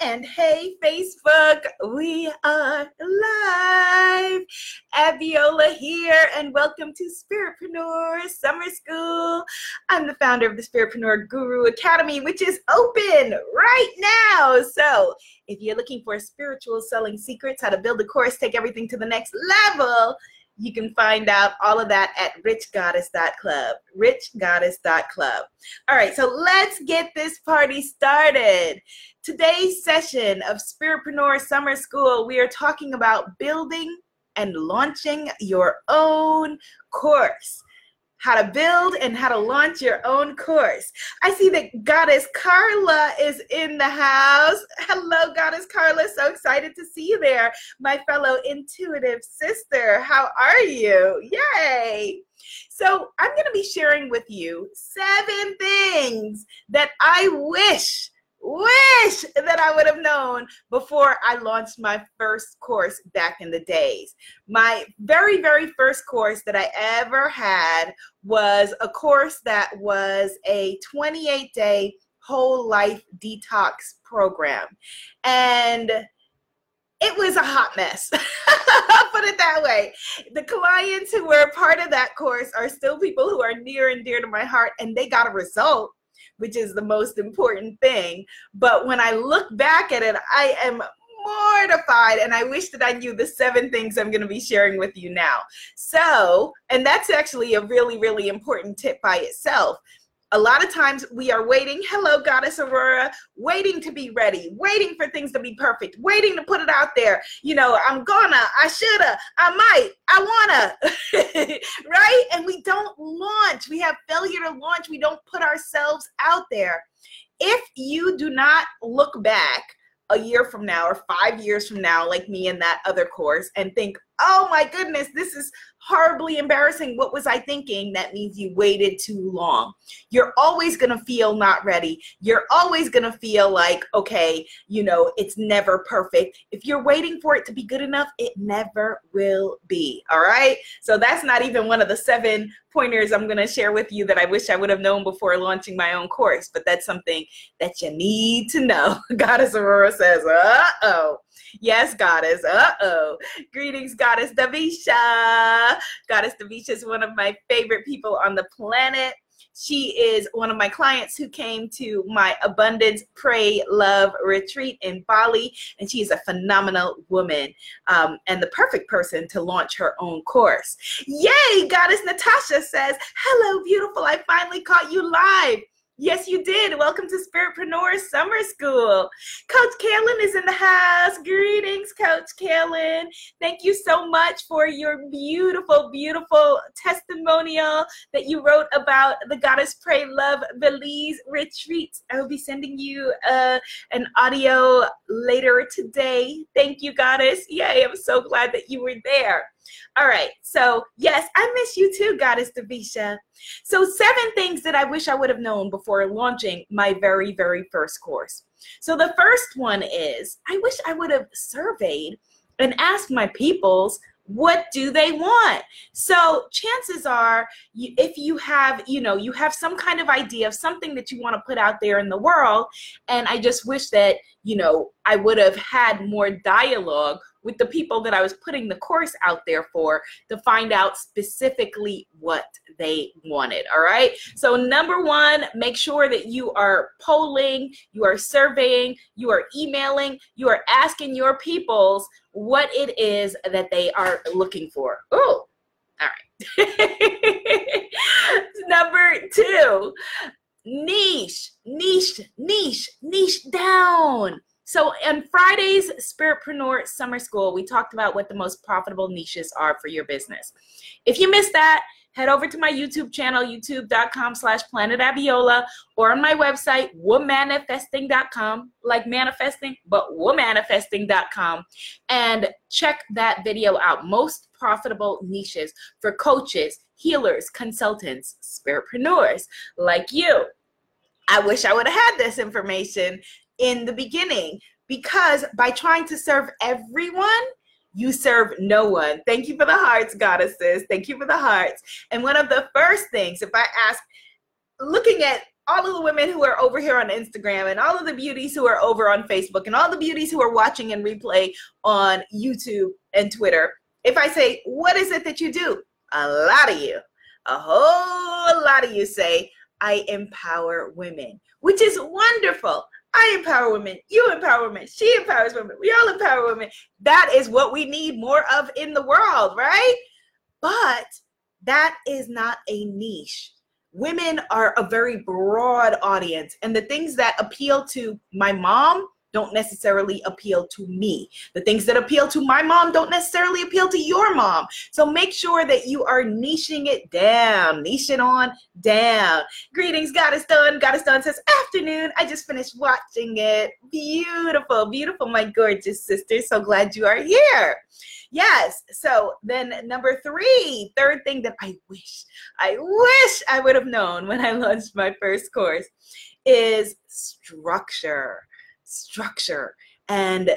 and hey, Facebook, we are live. Abiola here, and welcome to Spiritpreneur Summer School. I'm the founder of the Spiritpreneur Guru Academy, which is open right now. So, if you're looking for spiritual selling secrets, how to build a course, take everything to the next level, you can find out all of that at richgoddess.club. Richgoddess.club. All right, so let's get this party started. Today's session of Spiritpreneur Summer School, we are talking about building and launching your own course how to build and how to launch your own course. I see that Goddess Carla is in the house. Hello, Goddess Carla. So excited to see you there, my fellow intuitive sister. How are you? Yay! So, I'm going to be sharing with you seven things that I wish wish that I would have known before I launched my first course back in the days. My very, very first course that I ever had was a course that was a 28 day whole life detox program. And it was a hot mess. Put it that way. The clients who were part of that course are still people who are near and dear to my heart, and they got a result which is the most important thing. But when I look back at it, I am mortified and I wish that I knew the seven things I'm going to be sharing with you now. So, and that's actually a really, really important tip by itself a lot of times we are waiting hello goddess aurora waiting to be ready waiting for things to be perfect waiting to put it out there. You know i'm gonna i shoulda i might i wanna right? And we don't launch. We have failure to launch. We don't put ourselves out there. If you do not look back a year from now or five years from now, like me in that other course, and think, oh my goodness, this is horribly embarrassing. What was I thinking? That means you waited too long. You're always going to feel not ready. You're always going to feel like, okay, you know, it's never perfect. If you're waiting for it to be good enough, it never will be. All right. So that's not even one of the seven pointers I'm going to share with you that I wish I would have known before launching my own course, but that's something that you need to know. Goddess Aurora says, uh oh. Yes, Goddess. Uh oh. Greetings, Goddess Davisha. Goddess Davisha is one of my favorite people on the planet. She is one of my clients who came to my Abundance Pray Love retreat in Bali, and she is a phenomenal woman um, and the perfect person to launch her own course. Yay! Goddess Natasha says, Hello, beautiful. I finally caught you live. Yes, you did. Welcome to Spiritpreneur Summer School. Coach Kaylin is in the house. Greetings, Coach Kaylin. Thank you so much for your beautiful, beautiful testimonial that you wrote about the Goddess Pray Love Belize retreat. I will be sending you uh, an audio later today. Thank you, Goddess. Yay, I'm so glad that you were there. All right. So, yes, I miss you too, Goddess Davisha. So, seven things that I wish I would have known before launching my very, very first course. So, the first one is I wish I would have surveyed and asked my peoples what do they want so chances are if you have you know you have some kind of idea of something that you want to put out there in the world and i just wish that you know i would have had more dialogue with the people that I was putting the course out there for to find out specifically what they wanted. All right. So, number one, make sure that you are polling, you are surveying, you are emailing, you are asking your peoples what it is that they are looking for. Oh, all right. number two, niche, niche, niche, niche down so on Friday's Spiritpreneur Summer School, we talked about what the most profitable niches are for your business. If you missed that, head over to my YouTube channel, youtube.com slash Planet Abiola, or on my website, womanifesting.com, like manifesting, but womanifesting.com, and check that video out. Most profitable niches for coaches, healers, consultants, spiritpreneurs like you. I wish I would have had this information in the beginning because by trying to serve everyone, you serve no one. Thank you for the hearts, goddesses. Thank you for the hearts. And one of the first things, if I ask, looking at all of the women who are over here on Instagram and all of the beauties who are over on Facebook and all the beauties who are watching and replay on YouTube and Twitter, if I say, What is it that you do? A lot of you, a whole lot of you say, I empower women, which is wonderful. I empower women. You empower women. She empowers women. We all empower women. That is what we need more of in the world, right? But that is not a niche. Women are a very broad audience, and the things that appeal to my mom don't necessarily appeal to me. The things that appeal to my mom don't necessarily appeal to your mom. So make sure that you are niching it down, niche it on down. Greetings, Goddess Dawn. Goddess Dawn says, afternoon. I just finished watching it. Beautiful, beautiful, my gorgeous sister. So glad you are here. Yes. So then number three, third thing that I wish, I wish I would have known when I launched my first course is structure structure. And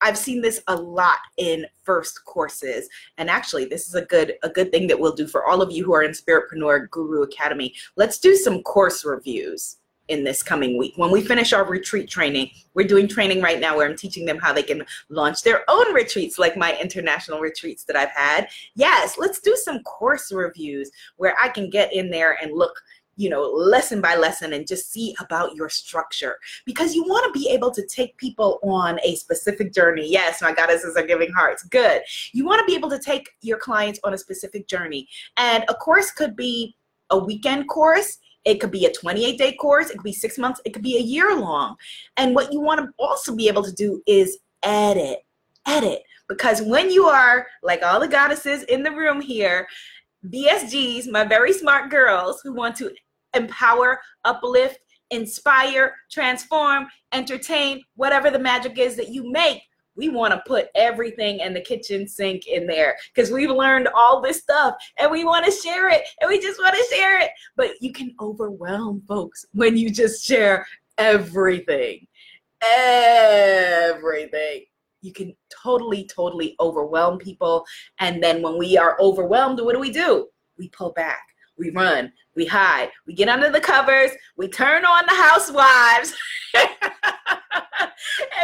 I've seen this a lot in first courses. And actually, this is a good a good thing that we'll do for all of you who are in Spiritpreneur Guru Academy. Let's do some course reviews in this coming week. When we finish our retreat training, we're doing training right now where I'm teaching them how they can launch their own retreats like my international retreats that I've had. Yes, let's do some course reviews where I can get in there and look you know, lesson by lesson and just see about your structure because you want to be able to take people on a specific journey. Yes, my goddesses are giving hearts. Good. You want to be able to take your clients on a specific journey. And a course could be a weekend course. It could be a 28 day course. It could be six months. It could be a year long. And what you want to also be able to do is edit, edit. Because when you are like all the goddesses in the room here, BSGs, my very smart girls who want to empower, uplift, inspire, transform, entertain, whatever the magic is that you make. We want to put everything in the kitchen sink in there because we've learned all this stuff and we want to share it and we just want to share it. But you can overwhelm folks when you just share everything. Everything. You can totally, totally overwhelm people. And then when we are overwhelmed, what do we do? We pull back we run, we hide, we get under the covers, we turn on the housewives, and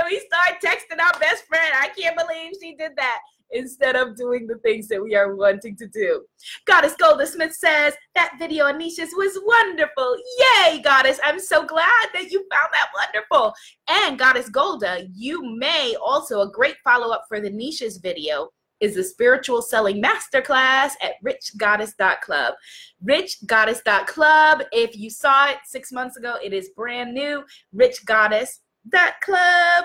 we start texting our best friend. I can't believe she did that instead of doing the things that we are wanting to do. Goddess Golda Smith says that video on niches was wonderful. Yay, Goddess. I'm so glad that you found that wonderful. And Goddess Golda, you may also a great follow up for the niches video is the spiritual selling masterclass at richgoddess.club. Richgoddess.club. If you saw it six months ago, it is brand new. Richgoddess.club.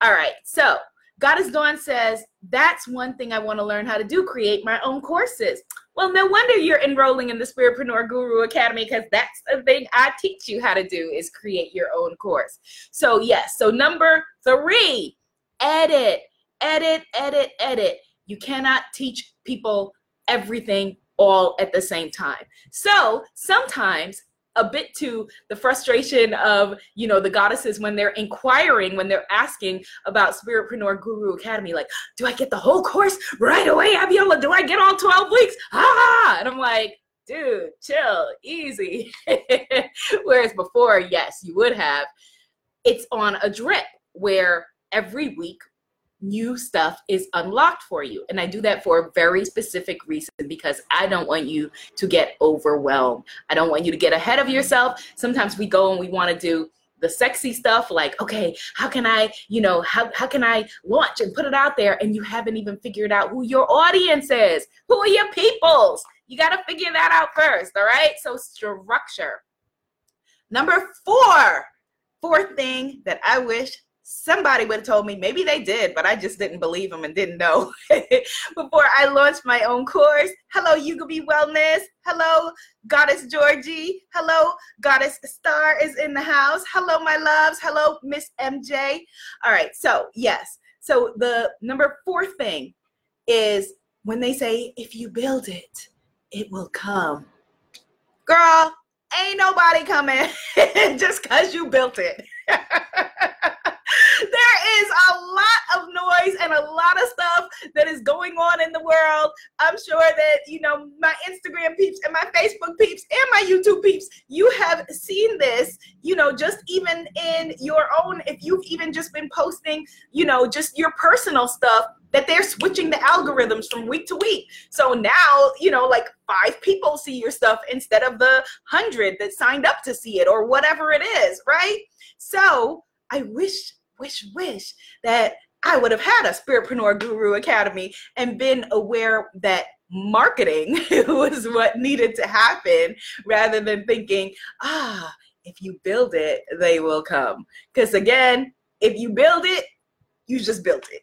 All right. So, Goddess Dawn says, That's one thing I want to learn how to do create my own courses. Well, no wonder you're enrolling in the Spiritpreneur Guru Academy because that's the thing I teach you how to do is create your own course. So, yes. So, number three, edit, edit, edit, edit. You cannot teach people everything all at the same time. So sometimes a bit to the frustration of you know the goddesses when they're inquiring when they're asking about spiritpreneur guru academy like do i get the whole course right away abiola? Do i get all 12 weeks? Ah and i'm like dude chill easy. Whereas before yes you would have. It's on a drip where every week new stuff is unlocked for you. And I do that for a very specific reason because I don't want you to get overwhelmed. I don't want you to get ahead of yourself. Sometimes we go and we want to do the sexy stuff like okay how can i you know how, how can i launch and put it out there and you haven't even figured out who your audience is who are your peoples you got to figure that out first all right so structure number four fourth thing that i wish somebody would have told me maybe they did but i just didn't believe them and didn't know before i launched my own course. Hello Yugabi wellness. Hello goddess georgie. Hello goddess star is in the house. Hello my loves. Hello miss mj all right so yes. So the number four thing is when they say if you build it it will come. Girl ain't nobody coming just because you built it a lot of noise and a lot of stuff that is going on in the world. I'm sure that, you know, my Instagram peeps and my Facebook peeps and my YouTube peeps, you have seen this, you know, just even in your own, if you've even just been posting, you know, just your personal stuff that they're switching the algorithms from week to week. So now, you know, like five people see your stuff instead of the hundred that signed up to see it or whatever it is, right? So I wish, wish, wish that I would have had a Spiritpreneur Guru Academy and been aware that marketing was what needed to happen rather than thinking, ah, if you build it, they will come. Because again, if you build it, you just built it.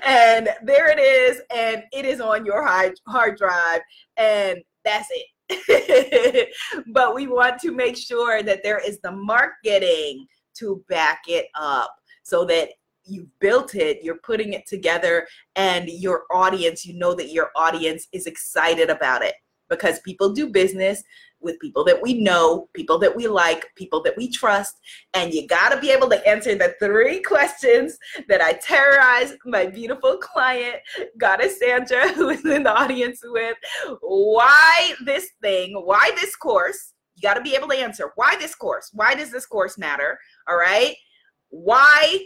and there it is, and it is on your hard, hard drive, and that's it. but we want to make sure that there is the marketing to back it up so that you built it, you're putting it together, and your audience, you know that your audience is excited about it because people do business with people that we know, people that we like, people that we trust. And you got to be able to answer the three questions that I terrorize my beautiful client, Goddess Sandra, who is in the audience with. Why this thing? Why this course? You got to be able to answer why this course? Why does this course matter? All right. Why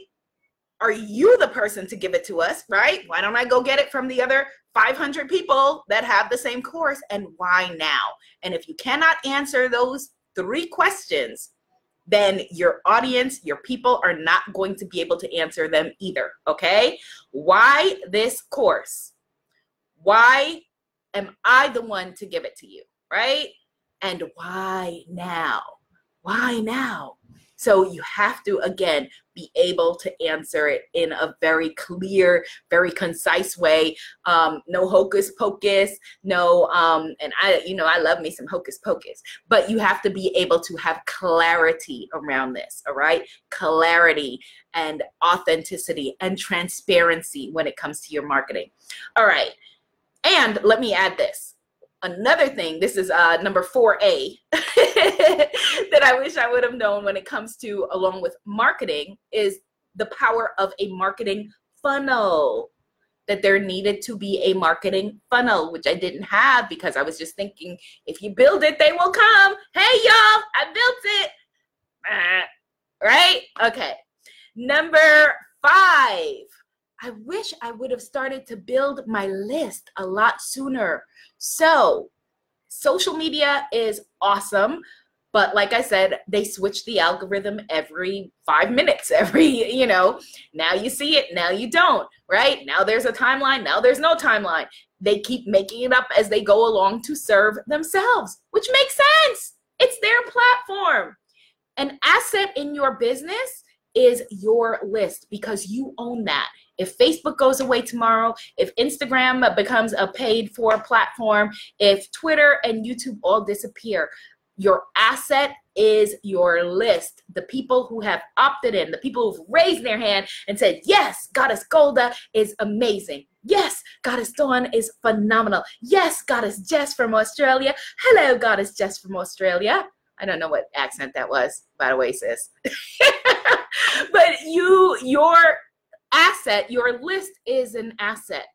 are you the person to give it to us, right? Why don't I go get it from the other 500 people that have the same course and why now? And if you cannot answer those three questions, then your audience, your people are not going to be able to answer them either. Okay. Why this course? Why am I the one to give it to you? Right. And why now? Why now? So you have to, again, be able to answer it in a very clear, very concise way. Um, no hocus pocus, no, um, and I, you know, I love me some hocus pocus, but you have to be able to have clarity around this, all right? Clarity and authenticity and transparency when it comes to your marketing. All right. And let me add this another thing this is uh, number 4a that i wish i would have known when it comes to along with marketing is the power of a marketing funnel that there needed to be a marketing funnel which i didn't have because i was just thinking if you build it they will come. Hey y'all i built it. Right? Okay. Number five I wish I would have started to build my list a lot sooner. So, social media is awesome. But like I said, they switch the algorithm every five minutes, every, you know, now you see it, now you don't, right? Now there's a timeline, now there's no timeline. They keep making it up as they go along to serve themselves, which makes sense. It's their platform. An asset in your business is your list because you own that. If Facebook goes away tomorrow, if Instagram becomes a paid for platform, if Twitter and YouTube all disappear, your asset is your list. The people who have opted in, the people who've raised their hand and said, Yes, Goddess Golda is amazing. Yes, Goddess Dawn is phenomenal. Yes, Goddess Jess from Australia. Hello, Goddess Jess from Australia. I don't know what accent that was, by the way, sis. but you, your asset, your list is an asset.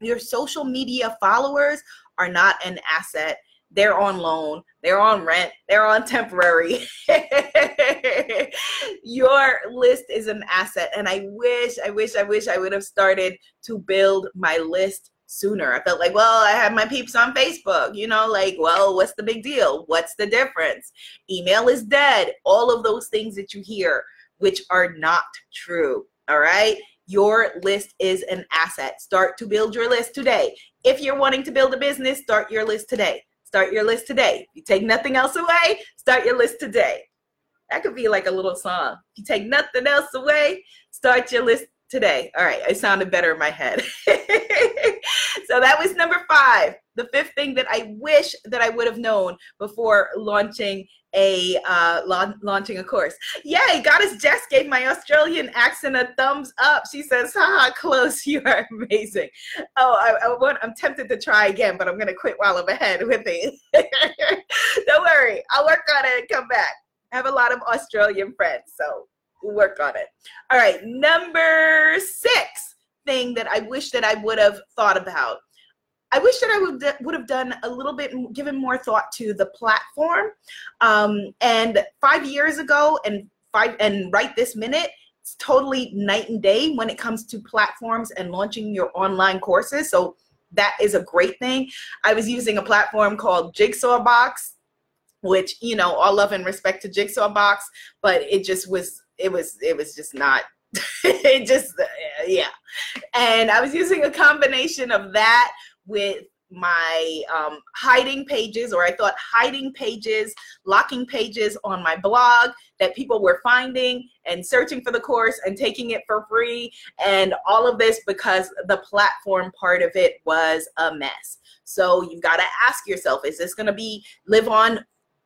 Your social media followers are not an asset. They're on loan, they're on rent, they're on temporary. your list is an asset. And I wish, I wish, I wish I would have started to build my list sooner. I felt like, well, I have my peeps on Facebook, you know, like, well, what's the big deal? What's the difference? Email is dead. All of those things that you hear, which are not true. All right. Your list is an asset. Start to build your list today. If you're wanting to build a business, start your list today. Start your list today. You take nothing else away, start your list today. That could be like a little song. You take nothing else away, start your list today. All right, it sounded better in my head. so that was number five. The fifth thing that I wish that I would have known before launching a uh, la- launching a course. Yay! Goddess Jess gave my Australian accent a thumbs up. She says, "Ha, close! You are amazing." Oh, I, I want, I'm tempted to try again, but I'm gonna quit while I'm ahead with it. Don't worry, I'll work on it and come back. I have a lot of Australian friends, so work on it. All right, number six thing that I wish that I would have thought about. I wish that I would would have done a little bit, given more thought to the platform. Um, and five years ago, and five and right this minute, it's totally night and day when it comes to platforms and launching your online courses. So that is a great thing. I was using a platform called Jigsaw Box, which you know, all love and respect to Jigsaw Box, but it just was it was it was just not it just yeah and i was using a combination of that with my um, hiding pages, or I thought hiding pages, locking pages on my blog that people were finding and searching for the course and taking it for free, and all of this because the platform part of it was a mess. So you've got to ask yourself is this going to be live on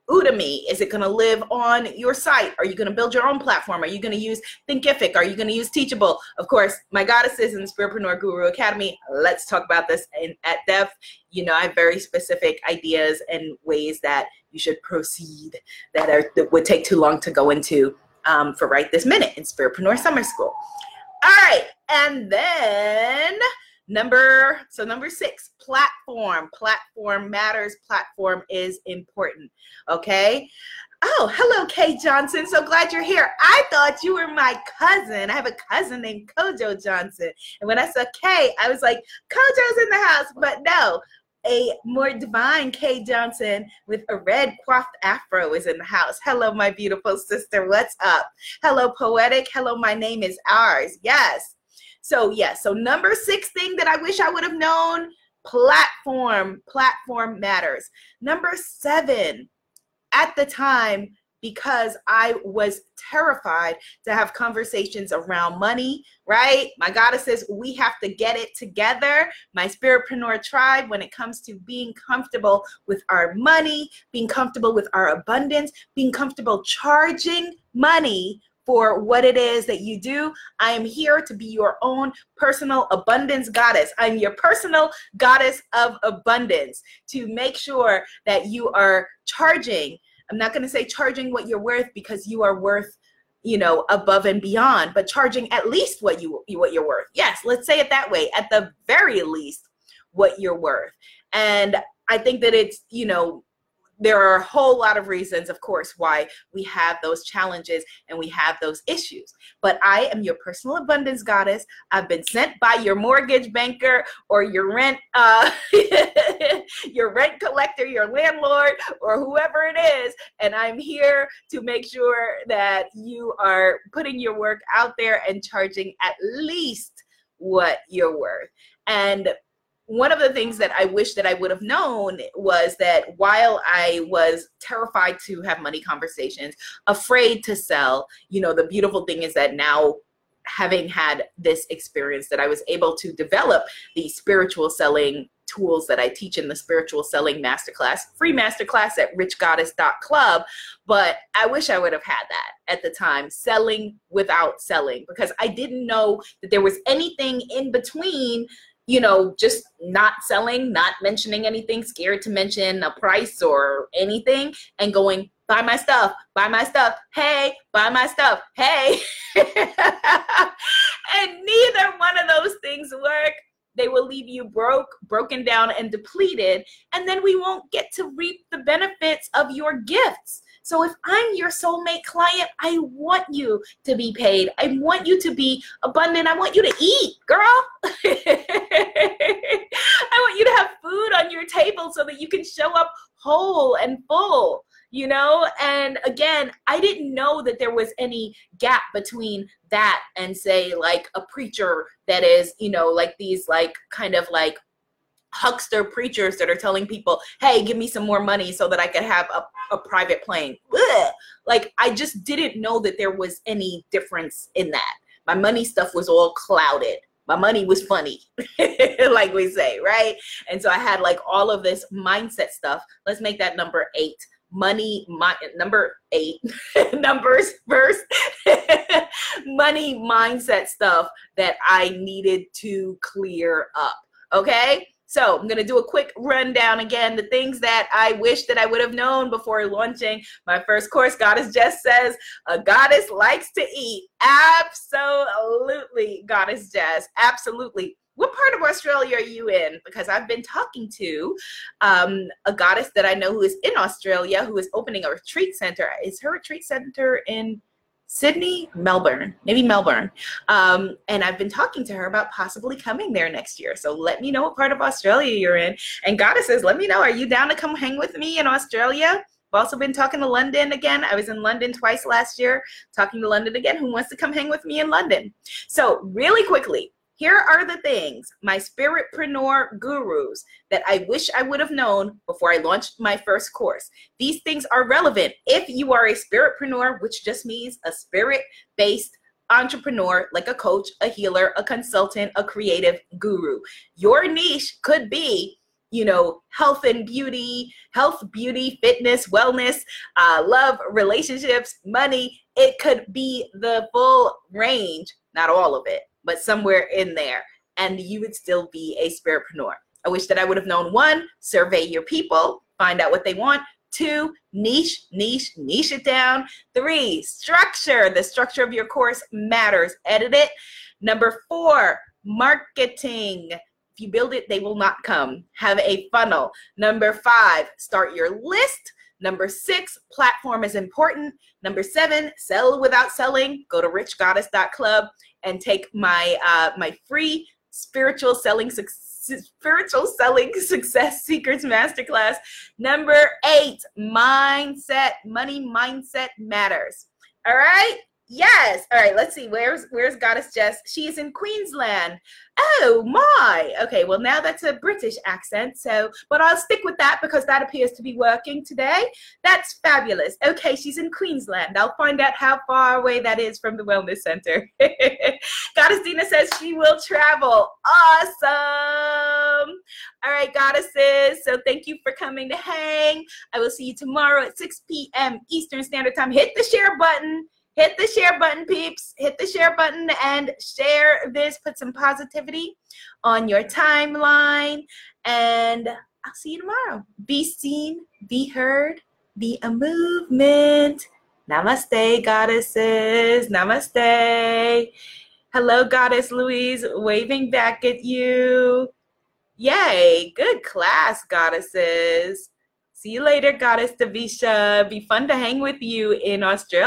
Udemy? Is it going to live on your site? Are you going to build your own platform? Are you going to use Thinkific? Are you going to use Teachable? Of course, my goddesses in Spiritpreneur Guru Academy. Let's talk about this in, at depth. You know, I have very specific ideas and ways that you should proceed that are that would take too long to go into um, for right this minute in Spiritpreneur Summer School. All right, and then Number so number six, platform. Platform matters. Platform is important. Okay. Oh, hello, Kay Johnson. So glad you're here. I thought you were my cousin. I have a cousin named Kojo Johnson. And when I saw Kay, I was like, Kojo's in the house. But no, a more divine Kay Johnson with a red coiffed afro is in the house. Hello, my beautiful sister. What's up? Hello, poetic. Hello, my name is ours. Yes. So, yes, yeah, so number six thing that I wish I would have known platform, platform matters. Number seven, at the time, because I was terrified to have conversations around money, right? My goddess says we have to get it together. My spiritpreneur tribe, when it comes to being comfortable with our money, being comfortable with our abundance, being comfortable charging money for what it is that you do. I am here to be your own personal abundance goddess. I'm your personal goddess of abundance to make sure that you are charging. I'm not going to say charging what you're worth because you are worth you know above and beyond but charging at least what you what you're worth yes let's say it that way at the very least what you're worth and i think that it's you know there are a whole lot of reasons, of course, why we have those challenges and we have those issues. But I am your personal abundance goddess. I've been sent by your mortgage banker or your rent, uh, your rent collector, your landlord, or whoever it is, and I'm here to make sure that you are putting your work out there and charging at least what you're worth. And one of the things that I wish that I would have known was that while I was terrified to have money conversations, afraid to sell, you know, the beautiful thing is that now having had this experience that I was able to develop the spiritual selling tools that I teach in the spiritual selling masterclass, free masterclass at richgoddess.club. But I wish I would have had that at the time, selling without selling, because I didn't know that there was anything in between you know, just not selling, not mentioning anything, scared to mention a price or anything, and going, buy my stuff, buy my stuff, hey, buy my stuff, hey. and neither one of those things work. They will leave you broke, broken down, and depleted, and then we won't get to reap the benefits of your gifts. So if I'm your soulmate client, I want you to be paid. I want you to be abundant. I want you to eat, girl. I want you to have food on your table so that you can show up whole and full you know and again i didn't know that there was any gap between that and say like a preacher that is you know like these like kind of like huckster preachers that are telling people, hey, give me some more money so that I could have a, a private plane. Ugh. Like, I just didn't know that there was any difference in that. My money stuff was all clouded. My money was funny, like we say, right? And so I had like all of this mindset stuff. Let's make that number eight. Money, my, number eight, numbers first. money mindset stuff that I needed to clear up. Okay So I'm going to do a quick rundown again, the things that I wish that I would have known before launching my first course. Goddess Jess says, a goddess likes to eat. Absolutely, Goddess Jess. Absolutely. What part of Australia are you in? Because I've been talking to um, a goddess that I know who is in Australia who is opening a retreat center. Is her retreat center in Sydney, Melbourne, maybe Melbourne. Um, and I've been talking to her about possibly coming there next year. So let me know what part of Australia you're in. And Goddess says, let me know. Are you down to come hang with me in Australia? I've also been talking to London again. I was in London twice last year, talking to London again. Who wants to come hang with me in London? So, really quickly, here are the things, my spiritpreneur gurus, that I wish I would have known before I launched my first course. These things are relevant if you are a spiritpreneur, which just means a spirit based entrepreneur, like a coach, a healer, a consultant, a creative guru. Your niche could be you know, health and beauty, health, beauty, fitness, wellness, uh, love, relationships, money. It could be the full range, not all of it but somewhere in there, and you would still be a spiritpreneur. I wish that I would have known one, survey your people, find out what they want. Two, niche, niche, niche it down. Three, structure. The structure of your course matters. Edit it. Number four, marketing. If you build it, they will not come. Have a funnel. Number five, start your list. Number six, platform is important. Number seven, sell without selling. Go to richgoddess.club and take my uh, my free spiritual selling spiritual selling success secrets masterclass number eight mindset money mindset matters all right Yes. All right. Let's see. Where's Where's Goddess Jess? She's in Queensland. Oh my. Okay. Well, now that's a British accent. So, but I'll stick with that because that appears to be working today. That's fabulous. Okay. She's in Queensland. I'll find out how far away that is from the Wellness Center. Goddess Dina says she will travel. Awesome. All right, goddesses. So thank you for coming to hang. I will see you tomorrow at 6 p.m. Eastern Standard Time. Hit the share button hit the share button, peeps. Hit the share button and share this. Put some positivity on your timeline. And I'll see you tomorrow. Be seen, be heard, be a movement. Namaste, goddesses. Namaste. Hello, Goddess Louise, waving back at you. Yay, good class, goddesses. See you later, Goddess Davisha. Be fun to hang with you in Australia.